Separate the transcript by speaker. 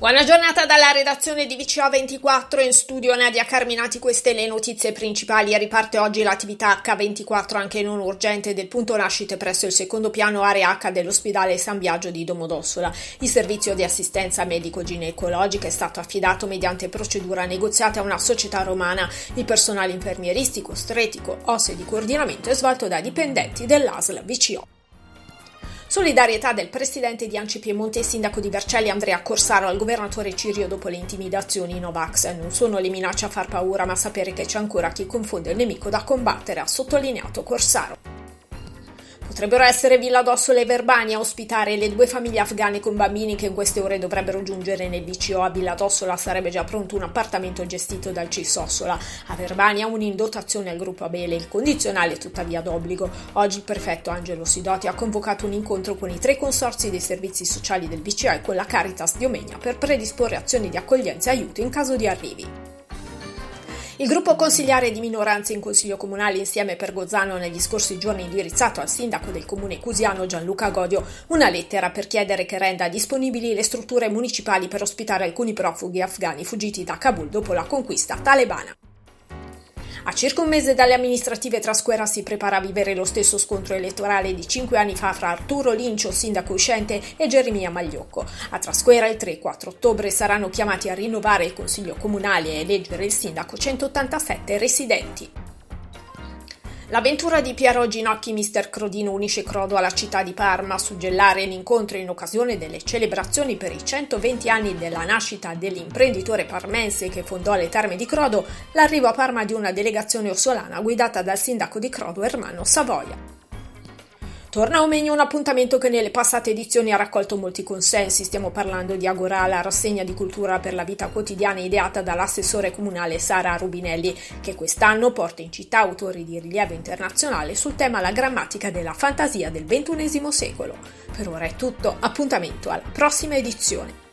Speaker 1: Buona giornata dalla redazione di VCA 24 in studio Nadia Carminati, queste le notizie principali. Riparte oggi l'attività H24 anche non urgente del punto nascite presso il secondo piano area H dell'ospedale San Biagio di Domodossola. Il servizio di assistenza medico-ginecologica è stato affidato mediante procedura negoziata a una società romana. Il personale infermieristico, stretico, osse di coordinamento è svolto da dipendenti dell'ASL VCO. Solidarietà del presidente di Anci Piemonte e sindaco di Vercelli Andrea Corsaro al governatore Cirio dopo le intimidazioni Novax. Non sono le minacce a far paura, ma sapere che c'è ancora chi confonde il nemico da combattere, ha sottolineato Corsaro. Potrebbero essere Villa d'Ossola e Verbania a ospitare le due famiglie afghane con bambini che in queste ore dovrebbero giungere nel VCO. A Villa d'Ossola sarebbe già pronto un appartamento gestito dal CIS Ossola. A Verbania un'indotazione al gruppo Abele, il condizionale tuttavia d'obbligo. Oggi il prefetto Angelo Sidoti ha convocato un incontro con i tre consorzi dei servizi sociali del VCO e con la Caritas di Omegna per predisporre azioni di accoglienza e aiuto in caso di arrivi. Il gruppo consigliare di minoranza in Consiglio Comunale insieme per Gozzano negli scorsi giorni indirizzato al sindaco del comune cusiano Gianluca Godio una lettera per chiedere che renda disponibili le strutture municipali per ospitare alcuni profughi afghani fuggiti da Kabul dopo la conquista talebana. A circa un mese dalle amministrative Trasquera si prepara a vivere lo stesso scontro elettorale di cinque anni fa fra Arturo Lincio, sindaco uscente, e Geremia Magliocco. A Trasquera il 3 e 4 ottobre saranno chiamati a rinnovare il consiglio comunale e eleggere il sindaco 187 residenti. L'avventura di Piero Ginocchi Mister Crodino unisce Crodo alla città di Parma, suggellare l'incontro in occasione delle celebrazioni per i 120 anni della nascita dell'imprenditore parmense che fondò le terme di Crodo, l'arrivo a Parma di una delegazione ossolana guidata dal sindaco di Crodo Ermanno Savoia. Torna a Omegno un appuntamento che nelle passate edizioni ha raccolto molti consensi. Stiamo parlando di Agora, la rassegna di cultura per la vita quotidiana ideata dall'assessore comunale Sara Rubinelli, che quest'anno porta in città autori di rilievo internazionale sul tema la grammatica della fantasia del XXI secolo. Per ora è tutto, appuntamento alla prossima edizione.